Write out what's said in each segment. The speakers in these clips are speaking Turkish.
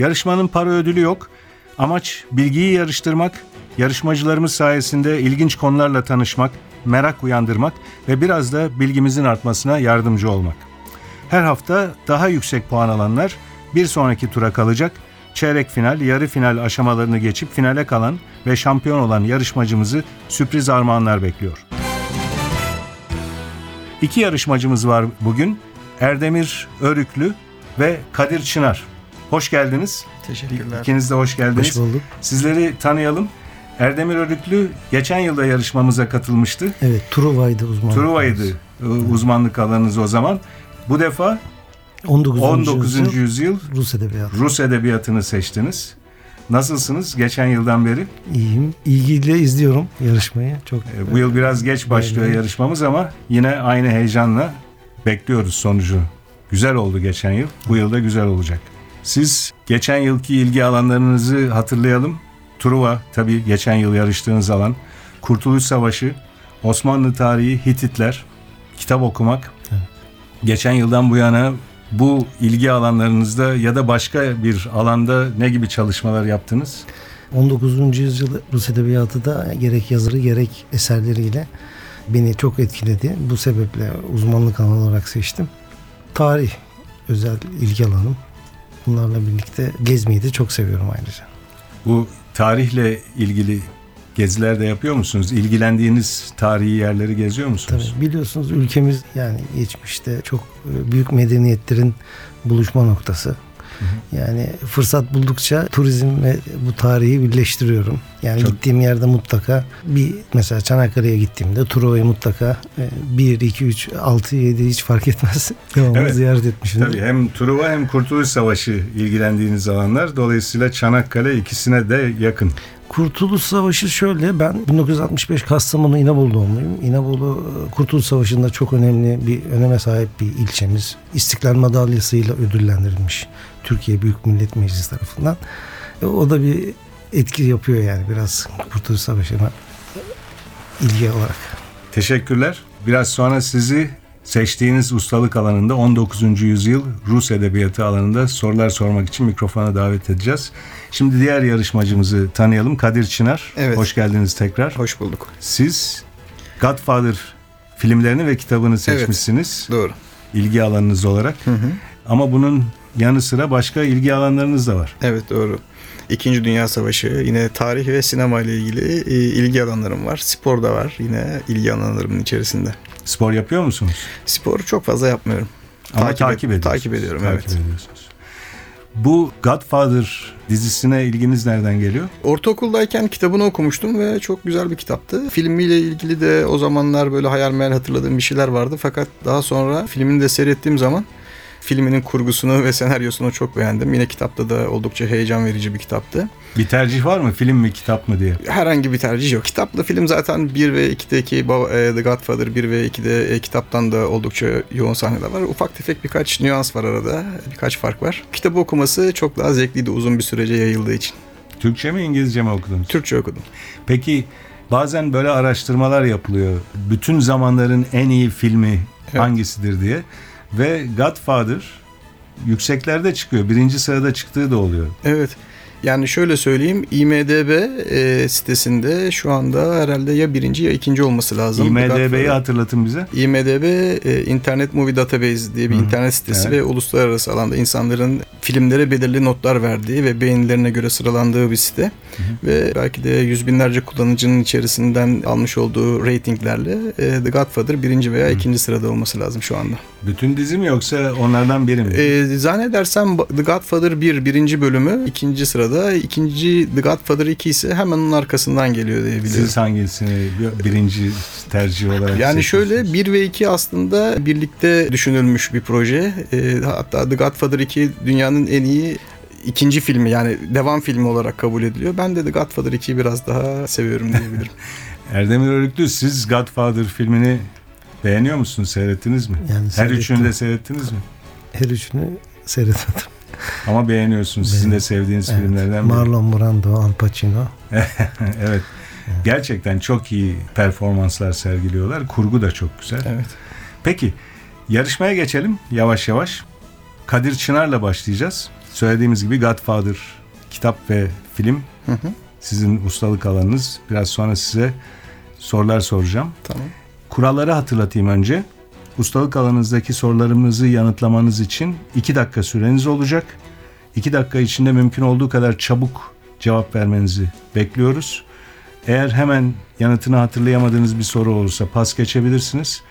Yarışmanın para ödülü yok. Amaç bilgiyi yarıştırmak, yarışmacılarımız sayesinde ilginç konularla tanışmak, merak uyandırmak ve biraz da bilgimizin artmasına yardımcı olmak. Her hafta daha yüksek puan alanlar bir sonraki tura kalacak. Çeyrek final, yarı final aşamalarını geçip finale kalan ve şampiyon olan yarışmacımızı sürpriz armağanlar bekliyor. İki yarışmacımız var bugün. Erdemir Örüklü ve Kadir Çınar. Hoş geldiniz. Teşekkürler. İkiniz de hoş geldiniz. Hoş bulduk. Sizleri tanıyalım. Erdemir Örüklü geçen yılda yarışmamıza katılmıştı. Evet, Truva'ydı uzman. Truva'ydı e, uzmanlık alanınız o zaman. Bu defa 19. 19. yüzyıl yüzyıl Rus edebiyatı. Rus edebiyatını seçtiniz. Nasılsınız geçen yıldan beri? İyiyim. İlgiyle izliyorum yarışmayı. Çok E, Bu yıl biraz geç başlıyor Evet. yarışmamız ama yine aynı heyecanla bekliyoruz sonucu. Güzel oldu geçen yıl. Bu yıl da güzel olacak. Siz geçen yılki ilgi alanlarınızı hatırlayalım. Truva tabii geçen yıl yarıştığınız alan. Kurtuluş Savaşı, Osmanlı tarihi, Hititler, kitap okumak. Geçen yıldan bu yana bu ilgi alanlarınızda ya da başka bir alanda ne gibi çalışmalar yaptınız? 19. yüzyıl Rus edebiyatı da gerek yazarı gerek eserleriyle beni çok etkiledi. Bu sebeple uzmanlık alanı olarak seçtim. Tarih özel ilgi alanım. Bunlarla birlikte gezmeyi de çok seviyorum ayrıca. Bu tarihle ilgili geziler de yapıyor musunuz? İlgilendiğiniz tarihi yerleri geziyor musunuz? Tabii biliyorsunuz ülkemiz yani geçmişte çok e, büyük medeniyetlerin buluşma noktası. Yani fırsat buldukça turizm ve bu tarihi birleştiriyorum. Yani Çok- gittiğim yerde mutlaka bir mesela Çanakkale'ye gittiğimde Truva'yı mutlaka 1, 2, 3, 6, 7 hiç fark etmez. Devamlı Evet. ziyaret etmişim. Tabii hem Truva hem Kurtuluş Savaşı ilgilendiğiniz alanlar. Dolayısıyla Çanakkale ikisine de yakın. Kurtuluş Savaşı şöyle ben 1965 Kastamonu İnebolu doğumluyum. İnebolu e, Kurtuluş Savaşı'nda çok önemli bir öneme sahip bir ilçemiz. İstiklal Madalyası'yla ödüllendirilmiş Türkiye Büyük Millet Meclisi tarafından. E, O da bir etki yapıyor yani biraz Kurtuluş Savaşı'na ilgi olarak. Teşekkürler. Biraz sonra sizi seçtiğiniz ustalık alanında 19. yüzyıl Rus edebiyatı alanında sorular sormak için mikrofona davet edeceğiz. Şimdi diğer yarışmacımızı tanıyalım. Kadir Çınar. Evet. Hoş geldiniz tekrar. Hoş bulduk. Siz Godfather filmlerini ve kitabını seçmişsiniz. Doğru. ilgi alanınız olarak. Ama bunun yanı sıra başka ilgi alanlarınız da var. Evet doğru. İkinci Dünya Savaşı yine tarih ve sinema ile ilgili e, ilgi alanlarım var. Spor da var yine ilgi alanlarımın içerisinde. Spor yapıyor musunuz? Sporu çok fazla yapmıyorum. Ama Takip takip, ediyorsunuz. takip ediyorum, Takip evet. ediyorsunuz. Bu Godfather dizisine ilginiz nereden geliyor? Ortaokuldayken kitabını okumuştum ve çok güzel bir kitaptı. Filmiyle ilgili de o zamanlar böyle hayal meyal hatırladığım bir şeyler vardı. Fakat daha sonra filmini de seyrettiğim zaman filminin kurgusunu ve senaryosunu çok beğendim. Yine kitapta da oldukça heyecan verici bir kitaptı. Bir tercih var mı? Film mi, kitap mı diye. herhangi bir tercih yok. Kitapla film zaten 1 ve 2'deki Baba- e, The Godfather 1 ve 2'de e, kitaptan da oldukça yoğun sahneler var. Ufak tefek birkaç nüans var arada. Birkaç fark var. Kitabı okuması çok daha zevkliydi uzun bir sürece yayıldığı için. Türkçe mi, İngilizce mi okudunuz? Türkçe okudum. Peki bazen böyle araştırmalar yapılıyor. Bütün zamanların en iyi filmi Evet. hangisidir diye. Ve Godfather yükseklerde çıkıyor. Birinci sırada çıktığı da oluyor. Evet. Yani şöyle söyleyeyim IMDB e, sitesinde şu anda herhalde ya birinci ya ikinci olması lazım. IMDB'yi hatırlatın bize. IMDB e, Internet Movie Database diye bir Hı hı. internet sitesi Evet. ve uluslararası alanda insanların filmlere belirli notlar verdiği ve beğenilerine göre sıralandığı bir site. Ve belki de yüz binlerce kullanıcının içerisinden almış olduğu ratinglerle e, The Godfather birinci veya ikinci sırada olması lazım şu anda. Bütün dizi mi yoksa onlardan biri mi? E, zannedersem The Godfather 1 birinci bölümü ikinci sırada. ikinci The Godfather 2 ise hemen onun arkasından geliyor diye biliyorum. Siz hangisini birinci tercih olarak Yani şöyle seçiyorsunuz? 1 ve 2 aslında birlikte düşünülmüş bir proje. Ee, hatta The Godfather 2 dünyanın en iyi ikinci filmi yani devam filmi olarak kabul ediliyor. Ben de The Godfather 2'yi biraz daha seviyorum diyebilirim. Erdemir Örüklü siz Godfather filmini beğeniyor musunuz? Seyrettiniz mi? Yani Her seyrettim. üçünü de seyrettiniz mi? Her üçünü seyretmedim. Ama beğeniyorsunuz. Sizin de sevdiğiniz Evet. filmlerden biri. Marlon Brando, Al Pacino. evet. Gerçekten çok iyi performanslar sergiliyorlar. Kurgu da çok güzel. evet. Peki yarışmaya geçelim yavaş yavaş. Kadir Çınar'la başlayacağız. Söylediğimiz gibi Godfather kitap ve film Hı hı. sizin ustalık alanınız. Biraz sonra size sorular soracağım. Tamam. Kuralları hatırlatayım önce. Ustalık alanınızdaki sorularımızı yanıtlamanız için 2 dakika süreniz olacak. 2 dakika içinde mümkün olduğu kadar çabuk cevap vermenizi bekliyoruz. Eğer hemen yanıtını hatırlayamadığınız bir soru olursa pas geçebilirsiniz.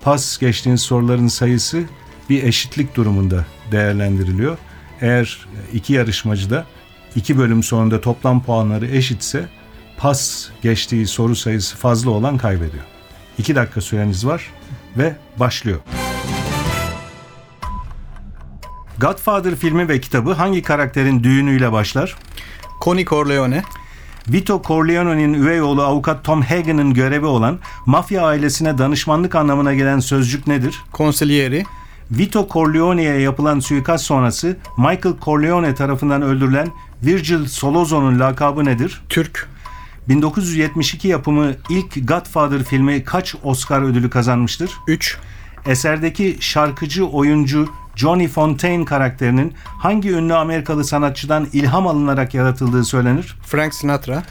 Pas geçtiğiniz soruların sayısı bir eşitlik durumunda değerlendiriliyor. Eğer iki yarışmacı da iki bölüm sonunda toplam puanları eşitse pas geçtiği soru sayısı fazla olan kaybediyor. 2 dakika süreniz var ve başlıyor. Godfather filmi ve kitabı hangi karakterin düğünüyle başlar? Connie Corleone, Vito Corleone'nin üvey oğlu avukat Tom Hagen'ın görevi olan mafya ailesine danışmanlık anlamına gelen sözcük nedir? Consiglieri, Vito Corleone'ye yapılan suikast sonrası Michael Corleone tarafından öldürülen Virgil Solozzo'nun lakabı nedir? Türk, 1972 yapımı ilk Godfather filmi kaç Oscar ödülü kazanmıştır? 3, Eserdeki şarkıcı oyuncu Johnny Fontaine karakterinin hangi ünlü Amerikalı sanatçıdan ilham alınarak yaratıldığı söylenir? Frank Sinatra,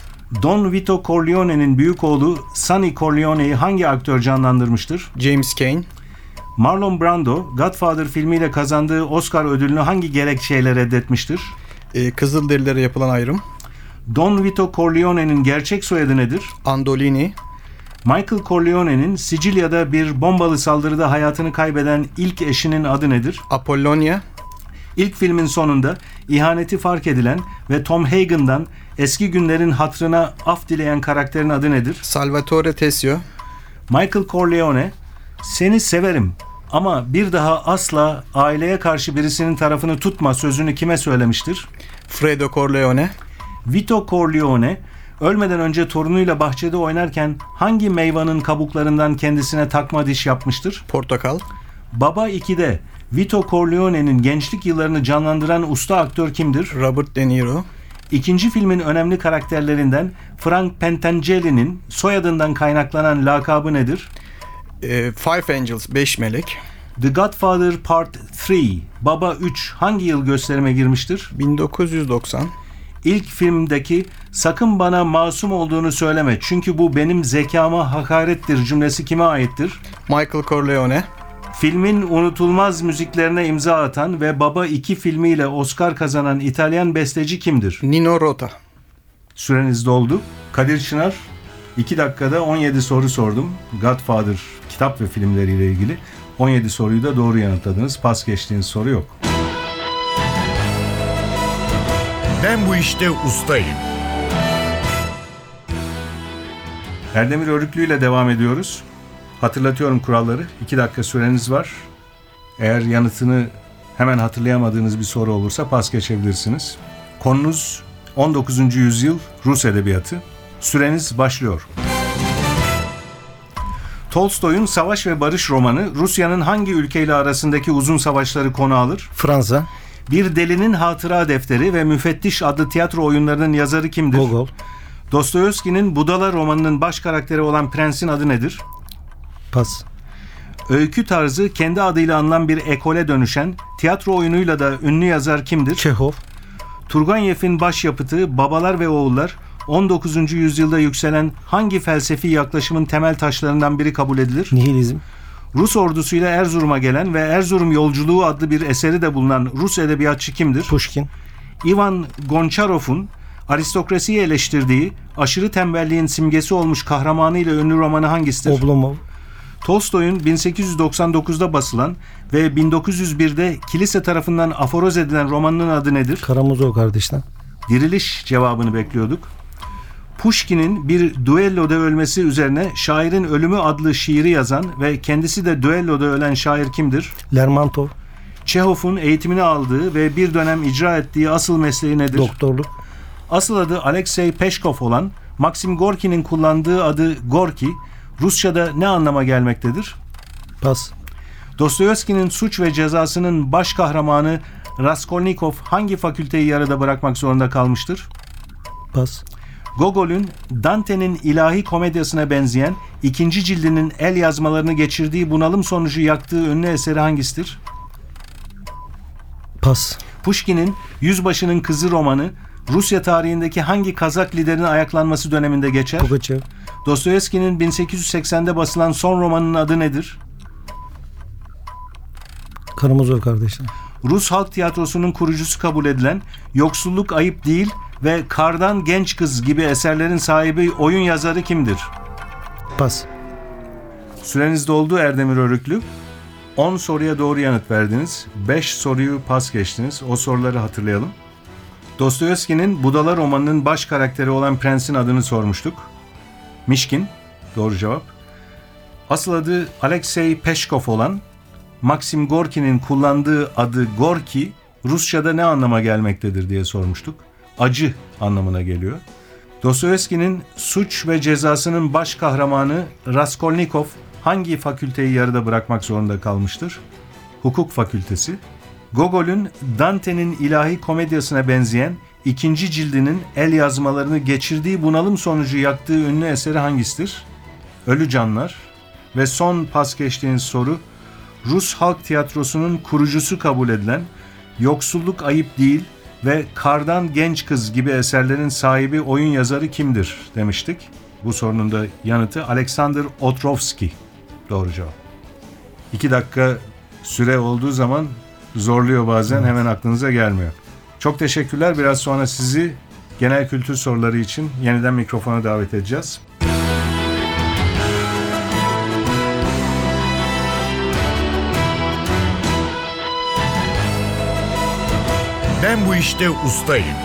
Don Vito Corleone'nin büyük oğlu Sonny Corleone'yi hangi aktör canlandırmıştır? James Cain, Marlon Brando, Godfather filmiyle kazandığı Oscar ödülünü hangi gerekçeyle reddetmiştir? e, Kızılderililere yapılan ayrım, Don Vito Corleone'nin gerçek soyadı nedir? Andolini, Michael Corleone'nin Sicilya'da bir bombalı saldırıda hayatını kaybeden ilk eşinin adı nedir? Apollonia, İlk filmin sonunda ihaneti fark edilen ve Tom Hagen'dan eski günlerin hatrına af dileyen karakterin adı nedir? Salvatore Tessio, Michael Corleone, seni severim ama bir daha asla aileye karşı birisinin tarafını tutma sözünü kime söylemiştir? Fredo Corleone, Vito Corleone, ölmeden önce torunuyla bahçede oynarken hangi meyvanın kabuklarından kendisine takma diş yapmıştır? Portakal, Baba 2'de Vito Corleone'nin gençlik yıllarını canlandıran usta aktör kimdir? Robert De Niro, İkinci filmin önemli karakterlerinden Frank Pentangeli'nin soyadından kaynaklanan lakabı nedir? E, Five Angels, Beş Melek, The Godfather Part 3, Baba 3 hangi yıl gösterime girmiştir? 1990, İlk filmdeki sakın bana masum olduğunu söyleme çünkü bu benim zekama hakarettir cümlesi kime aittir? Michael Corleone, Filmin unutulmaz müziklerine imza atan ve Baba 2 filmiyle Oscar kazanan İtalyan besteci kimdir? Nino Rota, Süreniz doldu. Kadir Çınar 2 dakikada 17 soru sordum. Godfather kitap ve filmleriyle ilgili. 17 soruyu da doğru yanıtladınız. Pas geçtiğiniz soru yok. Ben bu işte ustayım. Erdemir Örüklü ile devam ediyoruz. Hatırlatıyorum kuralları. 2 dakika süreniz var. Eğer yanıtını hemen hatırlayamadığınız bir soru olursa pas geçebilirsiniz. Konunuz 19. yüzyıl Rus edebiyatı. Süreniz başlıyor. Tolstoy'un Savaş ve Barış romanı Rusya'nın hangi ülkeyle arasındaki uzun savaşları konu alır? Fransa, Bir Delinin Hatıra Defteri ve Müfettiş adlı tiyatro oyunlarının yazarı kimdir? Gogol, Dostoyevski'nin Budala romanının baş karakteri olan prensin adı nedir? Pas, Öykü tarzı kendi adıyla anılan bir ekole dönüşen, tiyatro oyunuyla da ünlü yazar kimdir? Çehov, Turgenev'in başyapıtı Babalar ve Oğullar 19. yüzyılda yükselen hangi felsefi yaklaşımın temel taşlarından biri kabul edilir? Nihilizm, Rus ordusuyla Erzurum'a gelen ve Erzurum Yolculuğu adlı bir eseri de bulunan Rus edebiyatçı kimdir? Pushkin, Ivan Gonçarov'un aristokrasiyi eleştirdiği, aşırı tembelliğin simgesi olmuş kahramanıyla ünlü romanı hangisidir? Oblomov, Tolstoy'un 1899'da basılan ve 1901'de kilise tarafından aforoz edilen romanının adı nedir? Karamazov kardeşler, Diriliş cevabını bekliyorduk. Pushkin'in bir düelloda ölmesi üzerine Şairin Ölümü adlı şiiri yazan ve kendisi de düelloda ölen şair kimdir? Lermontov, Çehov'un eğitimini aldığı ve bir dönem icra ettiği asıl mesleği nedir? Doktorluk. Asıl adı Alexey Peşkov olan Maxim Gorki'nin kullandığı adı Gorki, Rusça'da ne anlama gelmektedir? Pas. Dostoyevski'nin suç ve cezasının baş kahramanı Raskolnikov hangi fakülteyi yarıda bırakmak zorunda kalmıştır? Pas. Gogol'ün Dante'nin ilahi komedyasına benzeyen ikinci cildinin el yazmalarını geçirdiği bunalım sonucu yaktığı ünlü eseri hangisidir? Pas. Pushkin'in Yüzbaşının Kızı romanı Rusya tarihindeki hangi Kazak liderin ayaklanması döneminde geçer? Pugachev. Dostoyevski'nin 1880'de basılan son romanının adı nedir? Karamazov kardeşler. Rus Halk Tiyatrosu'nun kurucusu kabul edilen Yoksulluk Ayıp Değil ve Kardan Genç Kız gibi eserlerin sahibi oyun yazarı kimdir? Pas. Süreniz doldu Erdemir Örüklü. 10 soruya doğru yanıt verdiniz. 5 soruyu pas geçtiniz. O soruları hatırlayalım. Dostoyevski'nin Budala romanının baş karakteri olan prensin adını sormuştuk. Mişkin, doğru cevap. Asıl adı Alexey Peşkov olan Maxim Gorki'nin kullandığı adı Gorki, Rusça'da ne anlama gelmektedir diye sormuştuk. Acı anlamına geliyor. Dostoyevski'nin suç ve cezasının baş kahramanı Raskolnikov hangi fakülteyi yarıda bırakmak zorunda kalmıştır? Hukuk fakültesi. Gogol'ün Dante'nin ilahi komedyasına benzeyen ikinci cildinin el yazmalarını geçirdiği bunalım sonucu yaktığı ünlü eseri hangisidir? Ölü Canlar. Ve son pas geçtiğiniz soru Rus Halk Tiyatrosu'nun kurucusu kabul edilen Yoksulluk Ayıp Değil ve Kardan Genç Kız gibi eserlerin sahibi oyun yazarı kimdir demiştik. Bu sorunun da yanıtı Alexander Otrovsky. Doğru cevap. İki dakika süre olduğu zaman zorluyor bazen hemen aklınıza gelmiyor. Çok teşekkürler. Biraz sonra sizi genel kültür soruları için yeniden mikrofona davet edeceğiz. Ben bu işte ustayım.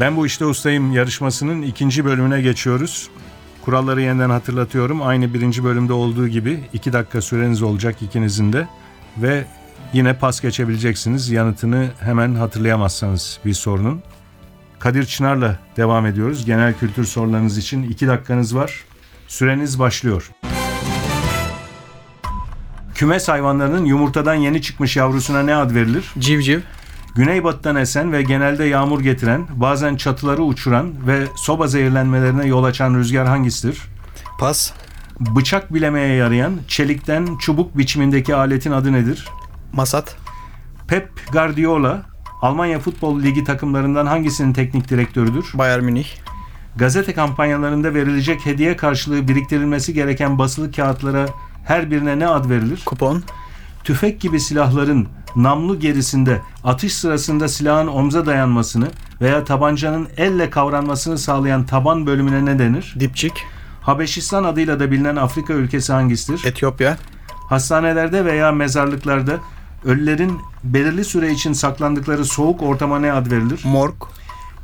Ben bu işte ustayım yarışmasının ikinci bölümüne geçiyoruz. Kuralları yeniden hatırlatıyorum. Aynı birinci bölümde olduğu gibi iki dakika süreniz olacak ikinizin de. Ve yine pas geçebileceksiniz yanıtını hemen hatırlayamazsanız bir sorunun. Kadir Çınar'la devam ediyoruz. Genel kültür sorularınız için iki dakikanız var. Süreniz başlıyor. Kümes hayvanlarının yumurtadan yeni çıkmış yavrusuna ne ad verilir? Civciv. Güneybatıdan esen ve genelde yağmur getiren, bazen çatıları uçuran ve soba zehirlenmelerine yol açan rüzgar hangisidir? Pas. Bıçak bilemeye yarayan, çelikten çubuk biçimindeki aletin adı nedir? Masat. Pep Guardiola, Almanya Futbol Ligi takımlarından hangisinin teknik direktörüdür? Bayern Münih. Gazete kampanyalarında verilecek hediye karşılığı biriktirilmesi gereken basılı kağıtlara her birine ne ad verilir? Kupon. tüfek gibi silahların namlu gerisinde atış sırasında silahın omza dayanmasını veya tabancanın elle kavranmasını sağlayan taban bölümüne ne denir? Dipçik. Habeşistan adıyla da bilinen Afrika ülkesi hangisidir? Etiyopya. Hastanelerde veya mezarlıklarda ölülerin belirli süre için saklandıkları soğuk ortama ne ad verilir? Morg.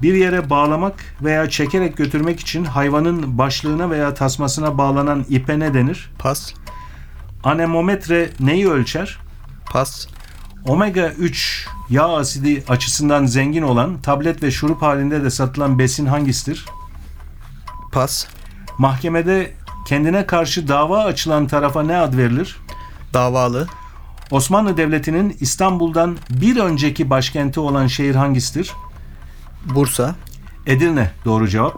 Bir yere bağlamak veya çekerek götürmek için hayvanın başlığına veya tasmasına bağlanan ipe ne denir? Pas. Anemometre neyi ölçer? Pas. Omega 3 yağ asidi açısından zengin olan tablet ve şurup halinde de satılan besin hangisidir? Pas. Mahkemede kendine karşı dava açılan tarafa ne ad verilir? Davalı. Osmanlı Devleti'nin İstanbul'dan bir önceki başkenti olan şehir hangisidir? Bursa. Edirne doğru cevap.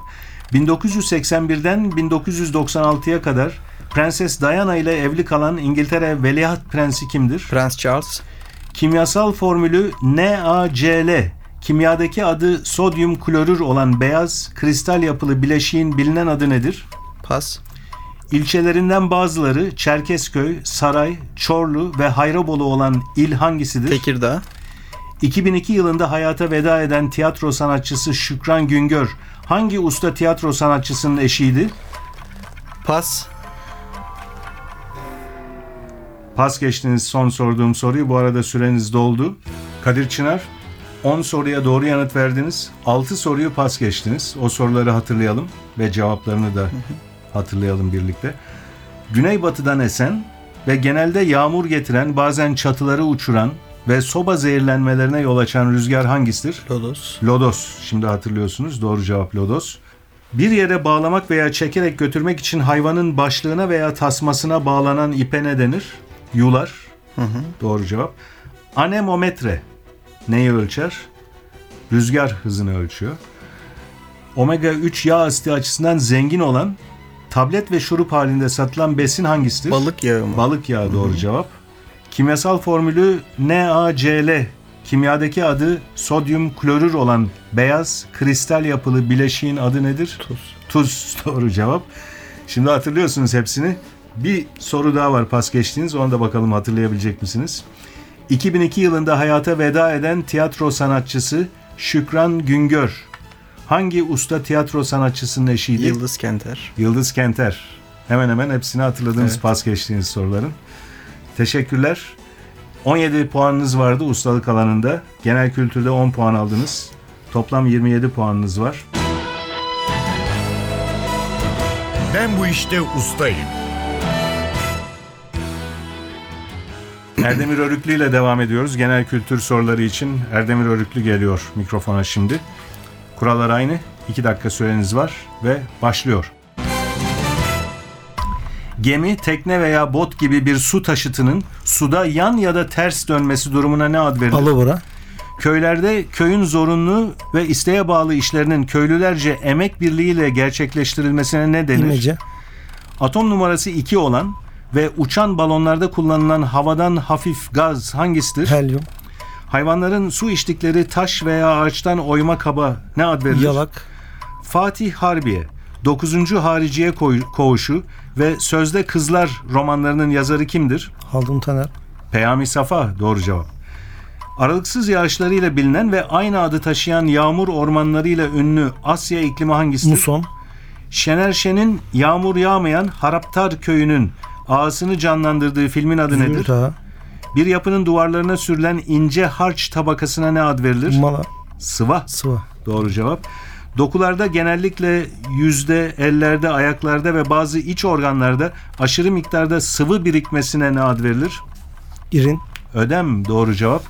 1981'den 1996'ya kadar Prenses Diana ile evli kalan İngiltere Veliaht Prensi kimdir? Prens Charles. Kimyasal formülü NaCl. Kimyadaki adı sodyum klorür olan beyaz kristal yapılı bileşiğin bilinen adı nedir? Pas. İlçelerinden bazıları Çerkezköy, Saray, Çorlu ve Hayrabolu olan il hangisidir? Tekirdağ. 2002 yılında hayata veda eden tiyatro sanatçısı Şükran Güngör hangi usta tiyatro sanatçısının eşiydi? Pas. Pas geçtiniz son sorduğum soruyu. Bu arada süreniz doldu. Kadir Çınar 10 soruya doğru yanıt verdiniz. 6 soruyu pas geçtiniz. O soruları hatırlayalım ve cevaplarını da hatırlayalım birlikte. Güneybatıdan esen ve genelde yağmur getiren, bazen çatıları uçuran ve soba zehirlenmelerine yol açan rüzgar hangisidir? Lodos. Lodos. Şimdi hatırlıyorsunuz. Doğru cevap lodos. Bir yere bağlamak veya çekerek götürmek için hayvanın başlığına veya tasmasına bağlanan ipe ne denir? Yular. Doğru cevap. Anemometre neyi ölçer? Rüzgar hızını ölçüyor. Omega 3 yağ asidi açısından zengin olan tablet ve şurup halinde satılan besin hangisidir? Balık yağı mı? Balık yağı doğru cevap. Kimyasal formülü NaCl. Kimyadaki adı sodyum klorür olan beyaz kristal yapılı bileşiğin adı nedir? Tuz. Tuz doğru cevap. Şimdi hatırlıyorsunuz hepsini. Bir soru daha var pas geçtiğiniz. Onu da bakalım hatırlayabilecek misiniz? 2002 yılında hayata veda eden tiyatro sanatçısı Şükran Güngör. Hangi usta tiyatro sanatçısının eşiydi? Yıldız Kenter. Yıldız Kenter. Hemen hemen hepsini hatırladığınız Evet. pas geçtiğiniz soruların. Teşekkürler. 17 puanınız vardı ustalık alanında. Genel kültürde 10 puan aldınız. Toplam 27 puanınız var. Ben bu işte ustayım. Erdemir Örüklü ile devam ediyoruz. Genel kültür soruları için Erdemir Örüklü geliyor mikrofona şimdi. Kurallar aynı. 2 dakika süreniz var ve başlıyor. Gemi, tekne veya bot gibi bir su taşıtının suda yan ya da ters dönmesi durumuna ne ad verilir? Alavura. Köylerde köyün zorunlu ve isteğe bağlı işlerinin köylülerce emek birliğiyle gerçekleştirilmesine ne denir? İmece. Atom numarası 2 olan ve uçan balonlarda kullanılan havadan hafif gaz hangisidir? Helyum. Hayvanların su içtikleri taş veya ağaçtan oyma kaba ne ad verilir? Yalak. Fatih Harbiye, 9. Hariciye Koğuşu ve Sözde Kızlar romanlarının yazarı kimdir? Haldun Taner. Peyami Safa doğru cevap. Aralıksız yağışlarıyla bilinen ve aynı adı taşıyan yağmur ormanlarıyla ünlü Asya iklimi hangisidir? Muson. Şener Şen'in Yağmur Yağmayan Haraptar Köyü'nün ağasını canlandırdığı filmin adı nedir? Zümrüt Ağa. Bir yapının duvarlarına sürülen ince harç tabakasına ne ad verilir? Mala. Sıva. Sıva. Doğru cevap. Dokularda genellikle yüzde, ellerde, ayaklarda ve bazı iç organlarda aşırı miktarda sıvı birikmesine ne ad verilir? İrin. Ödem doğru cevap.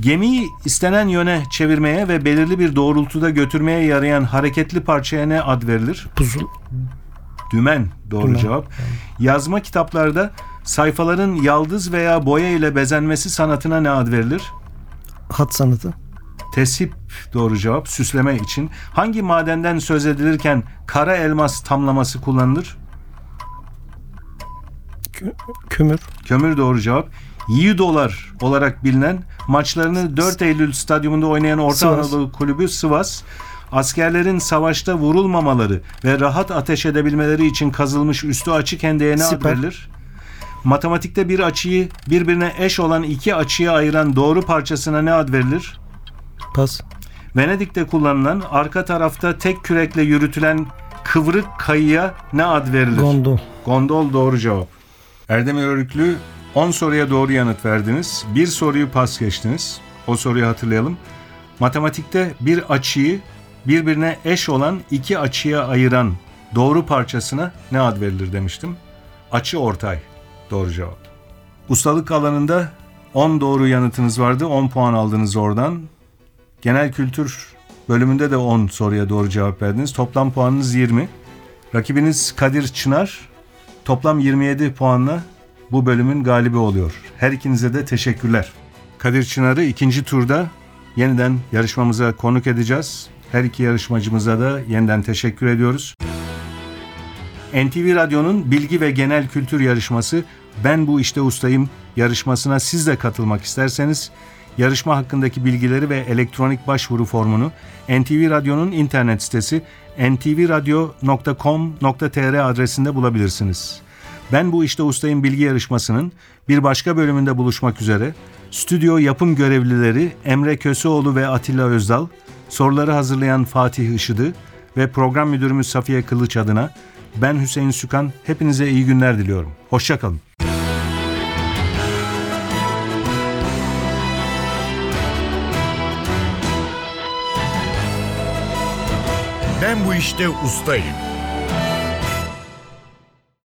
Gemiyi istenen yöne çevirmeye ve belirli bir doğrultuda götürmeye yarayan hareketli parçaya ne ad verilir? Puzul. Dümen doğru Dümen. cevap. Yazma kitaplarda sayfaların yaldız veya boya ile bezenmesi sanatına ne ad verilir? Hat sanatı. Tesip doğru cevap. Süsleme için. Hangi madenden söz edilirken kara elmas tamlaması kullanılır? Kö- kömür. Kömür doğru cevap. Yiğidolar olarak bilinen maçlarını 4 Eylül stadyumunda oynayan Orta Sivas. Anadolu Kulübü Sivas, askerlerin savaşta vurulmamaları ve rahat ateş edebilmeleri için kazılmış üstü açık hendeye ne ad Siper. verilir? Matematikte bir açıyı birbirine eş olan iki açıya ayıran doğru parçasına ne ad verilir? Pas. Venedik'te kullanılan arka tarafta tek kürekle yürütülen kıvrık kayıya ne ad verilir? Gondol. Gondol doğru cevap. Erdemir Örüklü 10 soruya doğru yanıt verdiniz. Bir soruyu pas geçtiniz. O soruyu hatırlayalım. Matematikte bir açıyı birbirine eş olan iki açıya ayıran doğru parçasına ne ad verilir demiştim. Açı ortay. Doğru cevap. Ustalık alanında 10 doğru yanıtınız vardı. 10 puan aldınız oradan. Genel kültür bölümünde de 10 soruya doğru cevap verdiniz. Toplam puanınız 20. Rakibiniz Kadir Çınar toplam 27 puanla bu bölümün galibi oluyor. Her ikinize de teşekkürler. Kadir Çınar'ı ikinci turda yeniden yarışmamıza konuk edeceğiz. Her iki yarışmacımıza da yeniden teşekkür ediyoruz. NTV Radyo'nun bilgi ve genel kültür yarışması Ben Bu İşte Ustayım yarışmasına siz de katılmak isterseniz yarışma hakkındaki bilgileri ve elektronik başvuru formunu NTV Radyo'nun internet sitesi ntvradio.com.tr adresinde bulabilirsiniz. Ben Bu İşte Ustayım bilgi yarışmasının bir başka bölümünde buluşmak üzere stüdyo yapım görevlileri Emre Köseoğlu ve Atilla Özdal, soruları hazırlayan Fatih Işıdı ve program müdürümüz Safiye Kılıç adına ben Hüseyin Sükan hepinize iyi günler diliyorum. Hoşçakalın. Ben bu işte ustayım.